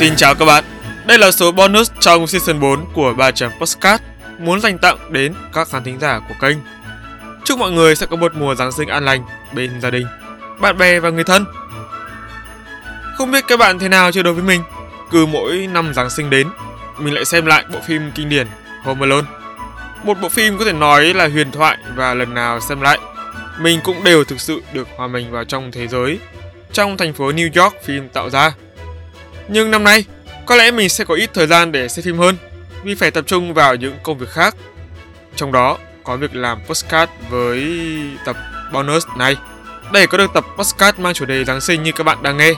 Xin chào các bạn, đây là số bonus trong season 4 của 3 chấm Postcard muốn dành tặng đến các khán thính giả của kênh. Chúc mọi người sẽ có một mùa Giáng sinh an lành bên gia đình, bạn bè và người thân. Không biết các bạn thế nào chưa đối với mình, cứ mỗi năm Giáng sinh đến, mình lại xem lại bộ phim kinh điển Home Alone. Một bộ phim có thể nói là huyền thoại và lần nào xem lại, mình cũng đều thực sự được hòa mình vào trong thế giới, trong thành phố New York phim tạo ra. Nhưng năm nay, có lẽ mình sẽ có ít thời gian để xem phim hơn vì phải tập trung vào những công việc khác. Trong đó có việc làm postcard với tập bonus này. Để có được tập postcard mang chủ đề Giáng sinh như các bạn đang nghe,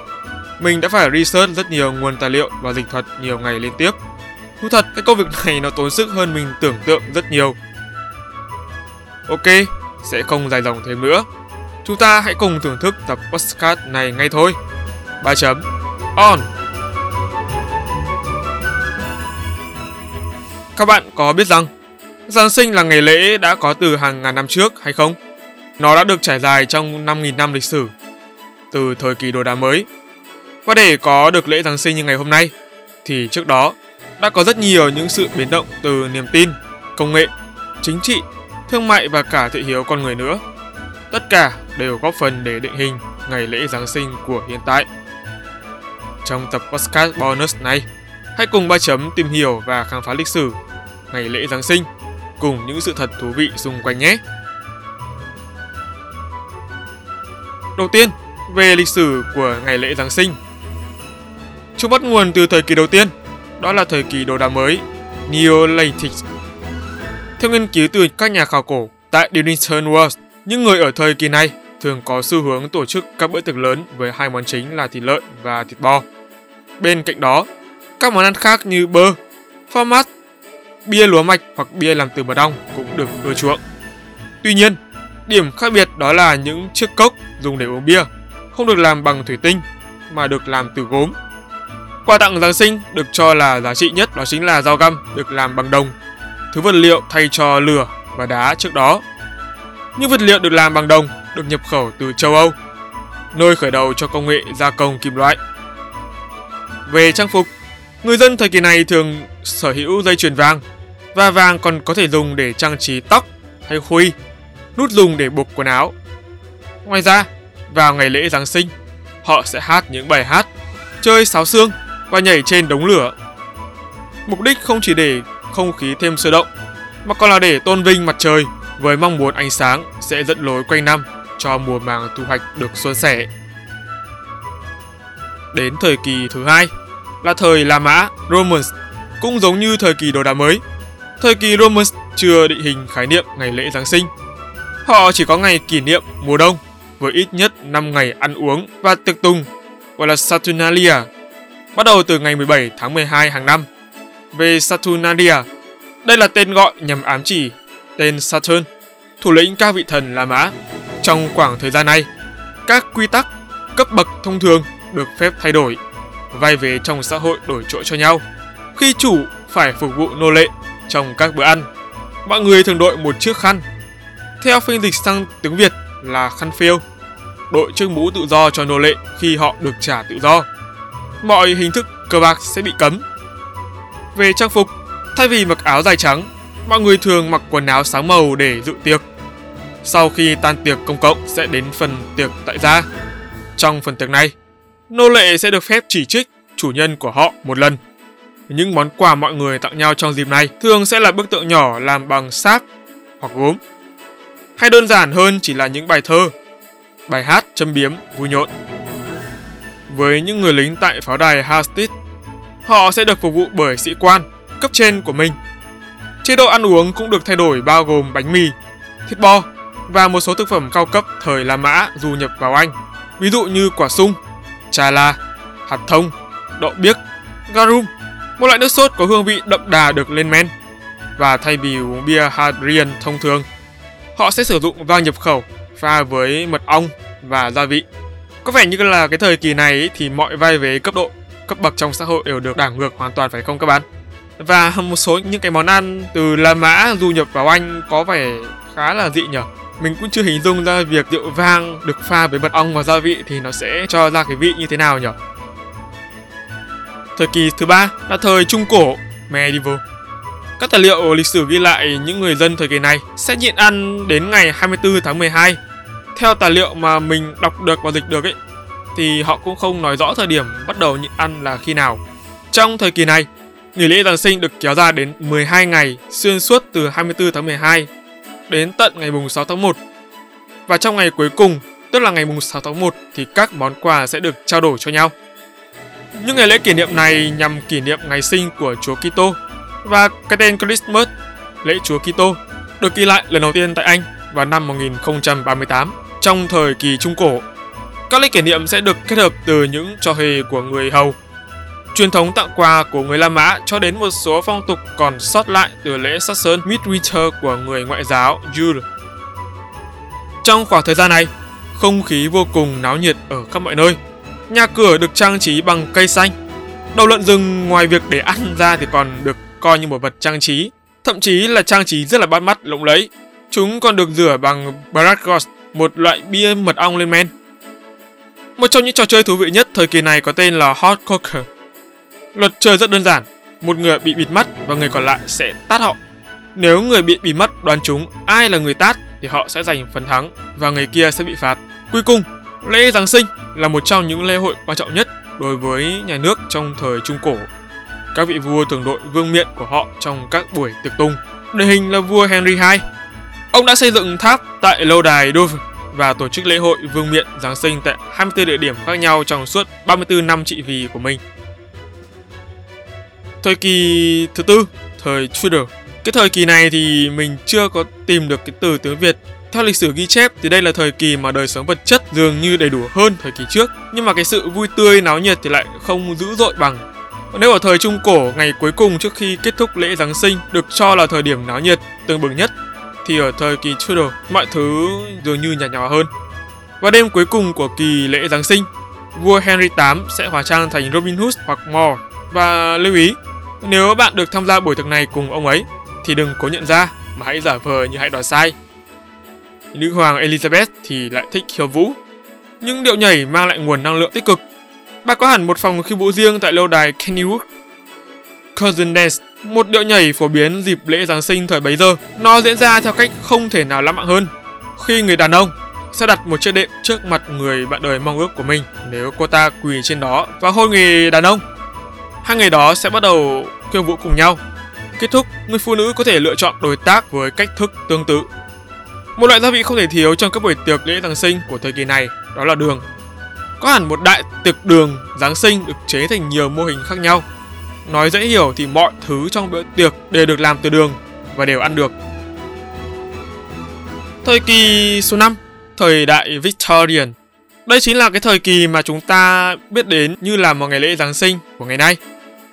mình đã phải research rất nhiều nguồn tài liệu và dịch thuật nhiều ngày liên tiếp. Thú thật, cái công việc này nó tốn sức hơn mình tưởng tượng rất nhiều. Ok, sẽ không dài dòng thêm nữa. Chúng ta hãy cùng thưởng thức tập postcard này ngay thôi. 3 chấm on. Các bạn có biết rằng Giáng sinh là ngày lễ đã có từ hàng ngàn năm trước hay không? Nó đã được trải dài trong 5.000 năm lịch sử, từ thời kỳ đồ đá mới. Và để có được lễ Giáng sinh như ngày hôm nay, thì trước đó đã có rất nhiều những sự biến động từ niềm tin, công nghệ, chính trị, thương mại và cả thị hiếu con người nữa. Tất cả đều góp phần để định hình ngày lễ Giáng sinh của hiện tại. Trong tập podcast bonus này, hãy cùng ba chấm tìm hiểu và khám phá lịch sử ngày lễ Giáng sinh cùng những sự thật thú vị xung quanh nhé. Đầu tiên, về lịch sử của ngày lễ Giáng sinh. Chúng bắt nguồn từ thời kỳ đầu tiên, đó là thời kỳ đồ đá mới, Neolithic. Theo nghiên cứu từ các nhà khảo cổ tại Dinnington Wells, những người ở thời kỳ này thường có xu hướng tổ chức các bữa tiệc lớn với hai món chính là thịt lợn và thịt bò. Bên cạnh đó, các món ăn khác như bơ, phô mát, bia lúa mạch hoặc bia làm từ mật ong cũng được ưa chuộng. Tuy nhiên, điểm khác biệt đó là những chiếc cốc dùng để uống bia không được làm bằng thủy tinh mà được làm từ gốm. Quà tặng Giáng sinh được cho là giá trị nhất đó chính là dao găm được làm bằng đồng, thứ vật liệu thay cho lửa và đá trước đó. Những vật liệu được làm bằng đồng được nhập khẩu từ châu Âu, nơi khởi đầu cho công nghệ gia công kim loại. Về trang phục, người dân thời kỳ này thường sở hữu dây chuyền vàng và vàng còn có thể dùng để trang trí tóc hay khuy, nút dùng để buộc quần áo. Ngoài ra, vào ngày lễ Giáng sinh, họ sẽ hát những bài hát, chơi sáo xương và nhảy trên đống lửa. Mục đích không chỉ để không khí thêm sôi động, mà còn là để tôn vinh mặt trời với mong muốn ánh sáng sẽ dẫn lối quanh năm cho mùa màng thu hoạch được xuân sẻ. Đến thời kỳ thứ hai là thời La Mã Romans, cũng giống như thời kỳ đồ đá mới. Thời kỳ Romans chưa định hình khái niệm ngày lễ Giáng sinh. Họ chỉ có ngày kỷ niệm mùa đông với ít nhất 5 ngày ăn uống và tiệc tùng gọi là Saturnalia, bắt đầu từ ngày 17 tháng 12 hàng năm. Về Saturnalia, đây là tên gọi nhằm ám chỉ tên Saturn, thủ lĩnh các vị thần La Mã. Trong khoảng thời gian này, các quy tắc cấp bậc thông thường được phép thay đổi, vai vế trong xã hội đổi chỗ cho nhau. Khi chủ phải phục vụ nô lệ trong các bữa ăn, mọi người thường đội một chiếc khăn. Theo phiên dịch sang tiếng Việt là khăn phiêu đội chiếc mũ tự do cho nô lệ khi họ được trả tự do. Mọi hình thức cờ bạc sẽ bị cấm. Về trang phục, thay vì mặc áo dài trắng, mọi người thường mặc quần áo sáng màu để dự tiệc. Sau khi tan tiệc công cộng sẽ đến phần tiệc tại gia. Trong phần tiệc này, nô lệ sẽ được phép chỉ trích chủ nhân của họ một lần. Những món quà mọi người tặng nhau trong dịp này thường sẽ là bức tượng nhỏ làm bằng sáp hoặc gốm. Hay đơn giản hơn chỉ là những bài thơ, bài hát châm biếm, vui nhộn. Với những người lính tại pháo đài Hastit, họ sẽ được phục vụ bởi sĩ quan cấp trên của mình. Chế độ ăn uống cũng được thay đổi bao gồm bánh mì, thịt bò và một số thực phẩm cao cấp thời La Mã du nhập vào Anh, ví dụ như quả sung, trà la, hạt thông, đậu biếc, garum, một loại nước sốt có hương vị đậm đà được lên men. Và thay vì uống bia Hadrian thông thường, họ sẽ sử dụng vang nhập khẩu pha với mật ong và gia vị. Có vẻ như là cái thời kỳ này thì mọi vai vế cấp độ, cấp bậc trong xã hội đều được đảo ngược hoàn toàn phải không các bạn? Và một số những cái món ăn từ La Mã du nhập vào Anh có vẻ khá là dị nhở. Mình cũng chưa hình dung ra việc rượu vang được pha với mật ong và gia vị thì nó sẽ cho ra cái vị như thế nào nhở. Thời kỳ thứ ba là thời Trung Cổ, Medieval. Các tài liệu lịch sử ghi lại những người dân thời kỳ này sẽ nhịn ăn đến ngày 24 tháng 12. Theo tài liệu mà mình đọc được và dịch được ấy, thì họ cũng không nói rõ thời điểm bắt đầu nhịn ăn là khi nào. Trong thời kỳ này, nghỉ lễ Giáng sinh được kéo dài đến 12 ngày xuyên suốt từ 24 tháng 12 đến tận ngày mùng 6 tháng 1. Và trong ngày cuối cùng, tức là ngày mùng 6 tháng 1 thì các món quà sẽ được trao đổi cho nhau. Những ngày lễ kỷ niệm này nhằm kỷ niệm ngày sinh của Chúa Kitô và cái tên Christmas, lễ Chúa Kitô, được ghi lại lần đầu tiên tại Anh vào năm 1038 trong thời kỳ Trung Cổ. Các lễ kỷ niệm sẽ được kết hợp từ những trò hề của người hầu, truyền thống tặng quà của người La Mã cho đến một số phong tục còn sót lại từ lễ sát sơn Midwinter của người ngoại giáo Yule. Trong khoảng thời gian này, không khí vô cùng náo nhiệt ở khắp mọi nơi. Nhà cửa được trang trí bằng cây xanh. Đầu lợn rừng ngoài việc để ăn ra thì còn được coi như một vật trang trí, thậm chí là trang trí rất là bắt mắt lộng lẫy. Chúng còn được rửa bằng Baragos, một loại bia mật ong lên men. Một trong những trò chơi thú vị nhất thời kỳ này có tên là Hot Cocker. Luật chơi rất đơn giản, một người bị bịt mắt và người còn lại sẽ tát họ. Nếu người bị bịt mắt đoán chúng ai là người tát thì họ sẽ giành phần thắng và người kia sẽ bị phạt. Cuối cùng, lễ Giáng sinh là một trong những lễ hội quan trọng nhất đối với nhà nước trong thời Trung Cổ. Các vị vua thường đội vương miện của họ trong các buổi tiệc tùng. Điển hình là vua Henry II. Ông đã xây dựng tháp tại lâu đài Dover và tổ chức lễ hội vương miện Giáng sinh tại 24 địa điểm khác nhau trong suốt 34 năm trị vì của mình. Thời kỳ thứ tư, thời Tudor. Cái thời kỳ này thì mình chưa có tìm được cái từ tiếng Việt theo lịch sử ghi chép thì đây là thời kỳ mà đời sống vật chất dường như đầy đủ hơn thời kỳ trước, nhưng mà cái sự vui tươi náo nhiệt thì lại không dữ dội bằng. Nếu ở thời Trung Cổ, ngày cuối cùng trước khi kết thúc lễ Giáng sinh được cho là thời điểm náo nhiệt, tương bừng nhất, thì ở thời kỳ Tudor, mọi thứ dường như nhạt nhòa hơn. Và đêm cuối cùng của kỳ lễ Giáng sinh, vua Henry VIII sẽ hóa trang thành Robin Hood hoặc Moore. Và lưu ý, nếu bạn được tham gia buổi thực này cùng ông ấy, thì đừng cố nhận ra mà hãy giả vờ như hãy đoán sai. Nữ hoàng Elizabeth thì lại thích khiêu vũ. Những điệu nhảy mang lại nguồn năng lượng tích cực. Bà có hẳn một phòng khiêu vũ riêng tại lâu đài Kennywood. Cousin Dance, một điệu nhảy phổ biến dịp lễ Giáng sinh thời bấy giờ. Nó diễn ra theo cách không thể nào lãng mạn hơn. Khi người đàn ông sẽ đặt một chiếc đệm trước mặt người bạn đời mong ước của mình nếu cô ta quỳ trên đó và hôn người đàn ông. Hai người đó sẽ bắt đầu khiêu vũ cùng nhau. Kết thúc, người phụ nữ có thể lựa chọn đối tác với cách thức tương tự một loại gia vị không thể thiếu trong các buổi tiệc lễ Giáng sinh của thời kỳ này đó là đường. Có hẳn một đại tiệc đường Giáng sinh được chế thành nhiều mô hình khác nhau. Nói dễ hiểu thì mọi thứ trong bữa tiệc đều được làm từ đường và đều ăn được. Thời kỳ số 5, thời đại Victorian. Đây chính là cái thời kỳ mà chúng ta biết đến như là một ngày lễ Giáng sinh của ngày nay.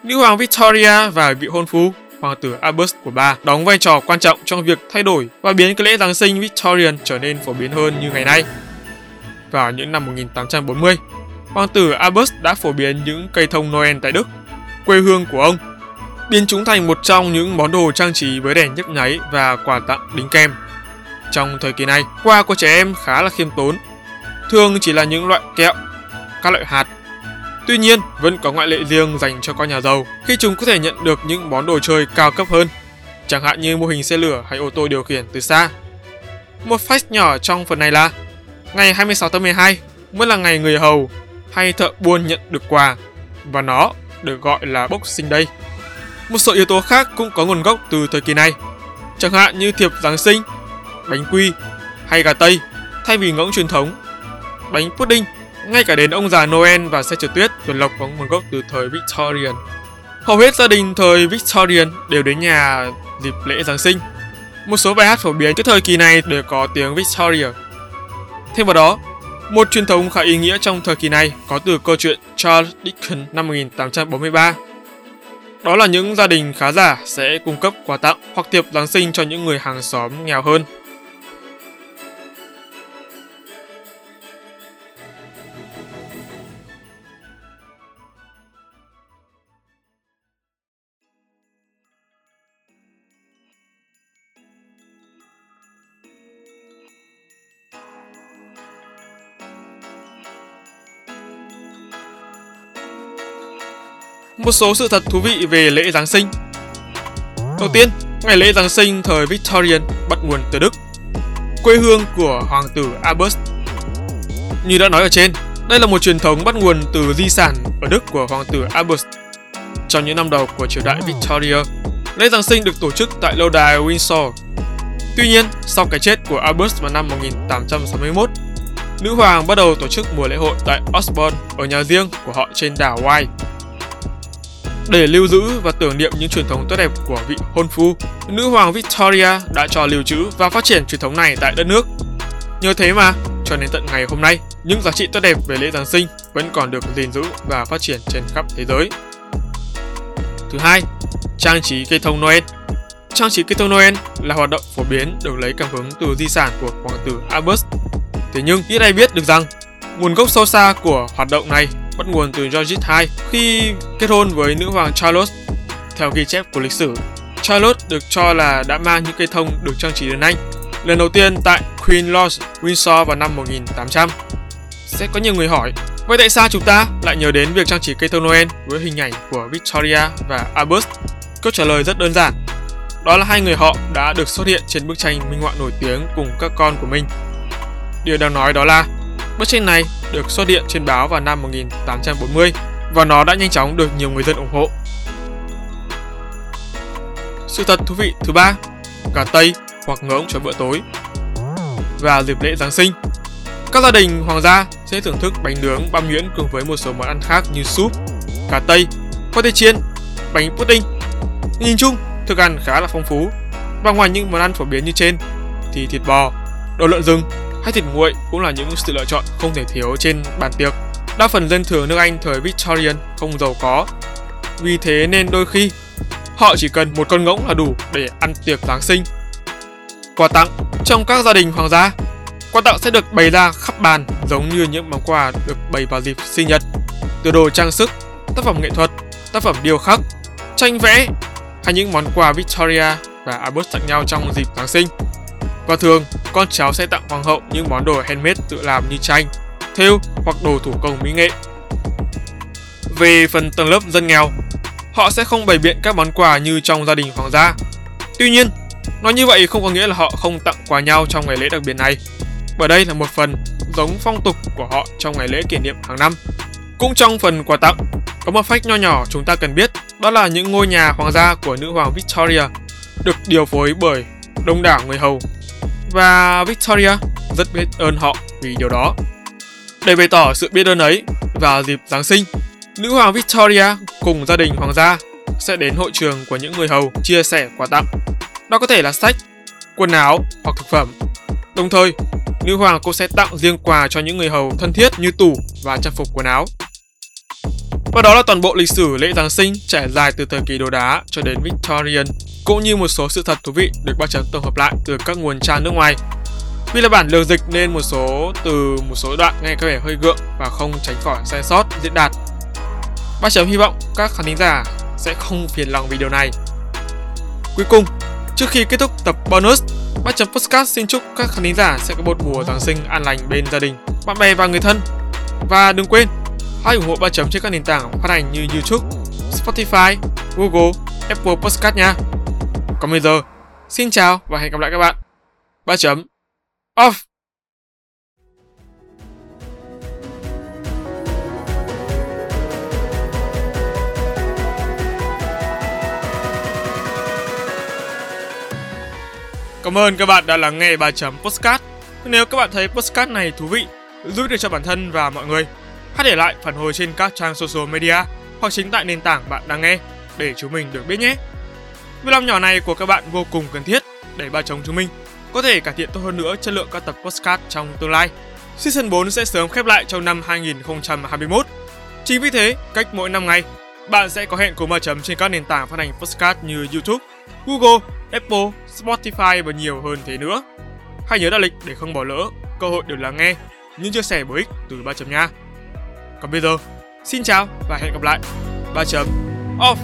Nữ hoàng Victoria và vị hôn phu hoàng tử Albert của bà đóng vai trò quan trọng trong việc thay đổi và biến cái lễ Giáng sinh Victorian trở nên phổ biến hơn như ngày nay. Vào những năm 1840, hoàng tử Albert đã phổ biến những cây thông Noel tại Đức, quê hương của ông, biến chúng thành một trong những món đồ trang trí với đèn nhấp nháy và quà tặng đính kem. Trong thời kỳ này, quà của trẻ em khá là khiêm tốn, thường chỉ là những loại kẹo, các loại hạt Tuy nhiên, vẫn có ngoại lệ riêng dành cho con nhà giàu khi chúng có thể nhận được những món đồ chơi cao cấp hơn, chẳng hạn như mô hình xe lửa hay ô tô điều khiển từ xa. Một fact nhỏ trong phần này là ngày 26 tháng 12 mới là ngày người hầu hay thợ buôn nhận được quà và nó được gọi là Boxing Day. Một số yếu tố khác cũng có nguồn gốc từ thời kỳ này, chẳng hạn như thiệp Giáng sinh, bánh quy hay gà Tây thay vì ngỗng truyền thống, bánh pudding ngay cả đến ông già Noel và xe trượt tuyết tuần lộc có nguồn gốc từ thời Victorian. Hầu hết gia đình thời Victorian đều đến nhà dịp lễ Giáng sinh. Một số bài hát phổ biến tới thời kỳ này đều có tiếng Victoria. Thêm vào đó, một truyền thống khá ý nghĩa trong thời kỳ này có từ câu chuyện Charles Dickens năm 1843. Đó là những gia đình khá giả sẽ cung cấp quà tặng hoặc tiệc Giáng sinh cho những người hàng xóm nghèo hơn. Một số sự thật thú vị về lễ Giáng sinh Đầu tiên, ngày lễ Giáng sinh thời Victorian bắt nguồn từ Đức, quê hương của Hoàng tử Albert. Như đã nói ở trên, đây là một truyền thống bắt nguồn từ di sản ở Đức của Hoàng tử Albert. Trong những năm đầu của triều đại Victoria, lễ Giáng sinh được tổ chức tại lâu đài Windsor. Tuy nhiên, sau cái chết của Albert vào năm 1861, nữ hoàng bắt đầu tổ chức mùa lễ hội tại Osborne ở nhà riêng của họ trên đảo Wye. Để lưu giữ và tưởng niệm những truyền thống tốt đẹp của vị hôn phu, nữ hoàng Victoria đã cho lưu trữ và phát triển truyền thống này tại đất nước. Nhờ thế mà, cho đến tận ngày hôm nay, những giá trị tốt đẹp về lễ Giáng sinh vẫn còn được gìn giữ và phát triển trên khắp thế giới. Thứ hai, trang trí cây thông Noel. Trang trí cây thông Noel là hoạt động phổ biến được lấy cảm hứng từ di sản của hoàng tử Albert. Thế nhưng ít ai biết được rằng nguồn gốc sâu xa của hoạt động này bắt nguồn từ George II khi kết hôn với nữ hoàng Charlotte. Theo ghi chép của lịch sử, Charlotte được cho là đã mang những cây thông được trang trí đến Anh lần đầu tiên tại Queen Lodge, Windsor vào năm 1800. Sẽ có nhiều người hỏi, vậy tại sao chúng ta lại nhớ đến việc trang trí cây thông Noel với hình ảnh của Victoria và Albert? Câu trả lời rất đơn giản. Đó là hai người họ đã được xuất hiện trên bức tranh minh họa nổi tiếng cùng các con của mình. Điều đang nói đó là bức tranh này được xuất hiện trên báo vào năm 1840 và nó đã nhanh chóng được nhiều người dân ủng hộ. Sự thật thú vị thứ ba, gà Tây hoặc ngỗng cho bữa tối. Và dịp lễ Giáng sinh, các gia đình hoàng gia sẽ thưởng thức bánh nướng băm nhuyễn cùng với một số món ăn khác như súp, cà tây, khoai tây chiên, bánh pudding. Nhìn chung, thức ăn khá là phong phú. Và ngoài những món ăn phổ biến như trên, thì thịt bò, đồ lợn rừng hay thịt nguội cũng là những sự lựa chọn không thể thiếu trên bàn tiệc. Đa phần dân thường nước Anh thời Victorian không giàu có. Vì thế nên đôi khi họ chỉ cần một con ngỗng là đủ để ăn tiệc Giáng sinh. Quà tặng trong các gia đình hoàng gia Quà tặng sẽ được bày ra khắp bàn giống như những món quà được bày vào dịp sinh nhật. Từ đồ trang sức, tác phẩm nghệ thuật, tác phẩm điêu khắc, tranh vẽ hay những món quà Victoria và Albert tặng nhau trong dịp Giáng sinh. Và thường, con cháu sẽ tặng hoàng hậu những món đồ handmade tự làm như tranh, thêu hoặc đồ thủ công mỹ nghệ. Về phần tầng lớp dân nghèo, họ sẽ không bày biện các món quà như trong gia đình hoàng gia. Tuy nhiên, nói như vậy không có nghĩa là họ không tặng quà nhau trong ngày lễ đặc biệt này, bởi đây là một phần giống phong tục của họ trong ngày lễ kỷ niệm hàng năm. Cũng trong phần quà tặng, có một phách nho nhỏ chúng ta cần biết, đó là những ngôi nhà hoàng gia của nữ hoàng Victoria được điều phối bởi đông đảo người hầu và Victoria rất biết ơn họ vì điều đó. Để bày tỏ sự biết ơn ấy, vào dịp Giáng sinh, nữ hoàng Victoria cùng gia đình hoàng gia sẽ đến hội trường của những người hầu chia sẻ quà tặng. Đó có thể là sách, quần áo hoặc thực phẩm. Đồng thời, nữ hoàng cũng sẽ tặng riêng quà cho những người hầu thân thiết như tủ và trang phục quần áo. Và đó là toàn bộ lịch sử lễ Giáng sinh trải dài từ thời kỳ đồ đá cho đến Victorian, cũng như một số sự thật thú vị được ba chấm tổng hợp lại từ các nguồn tra nước ngoài. Vì là bản lường dịch nên một số từ một số đoạn nghe có vẻ hơi gượng và không tránh khỏi sai sót diễn đạt. Ba chấm hy vọng các khán thính giả sẽ không phiền lòng vì điều này. Cuối cùng, trước khi kết thúc tập bonus, ba chấm podcast xin chúc các khán thính giả sẽ có một mùa Giáng sinh an lành bên gia đình, bạn bè và người thân. Và đừng quên Hãy ủng hộ ba chấm trên các nền tảng phát hành như YouTube, Spotify, Google, Apple Podcast nha. Còn bây giờ, xin chào và hẹn gặp lại các bạn. Ba chấm off. Cảm ơn các bạn đã lắng nghe ba chấm postcard. Nếu các bạn thấy postcard này thú vị, giúp được cho bản thân và mọi người hãy để lại phản hồi trên các trang social media hoặc chính tại nền tảng bạn đang nghe để chúng mình được biết nhé. Việc làm nhỏ này của các bạn vô cùng cần thiết để ba chồng chúng mình có thể cải thiện tốt hơn nữa chất lượng các tập podcast trong tương lai. Season 4 sẽ sớm khép lại trong năm 2021. Chính vì thế, cách mỗi 5 ngày, bạn sẽ có hẹn cùng ba chấm trên các nền tảng phát hành podcast như YouTube, Google, Apple, Spotify và nhiều hơn thế nữa. Hãy nhớ đặt lịch để không bỏ lỡ cơ hội được lắng nghe những chia sẻ bổ ích từ ba chấm nha. Còn bây giờ, xin chào và hẹn gặp lại. 3 chấm off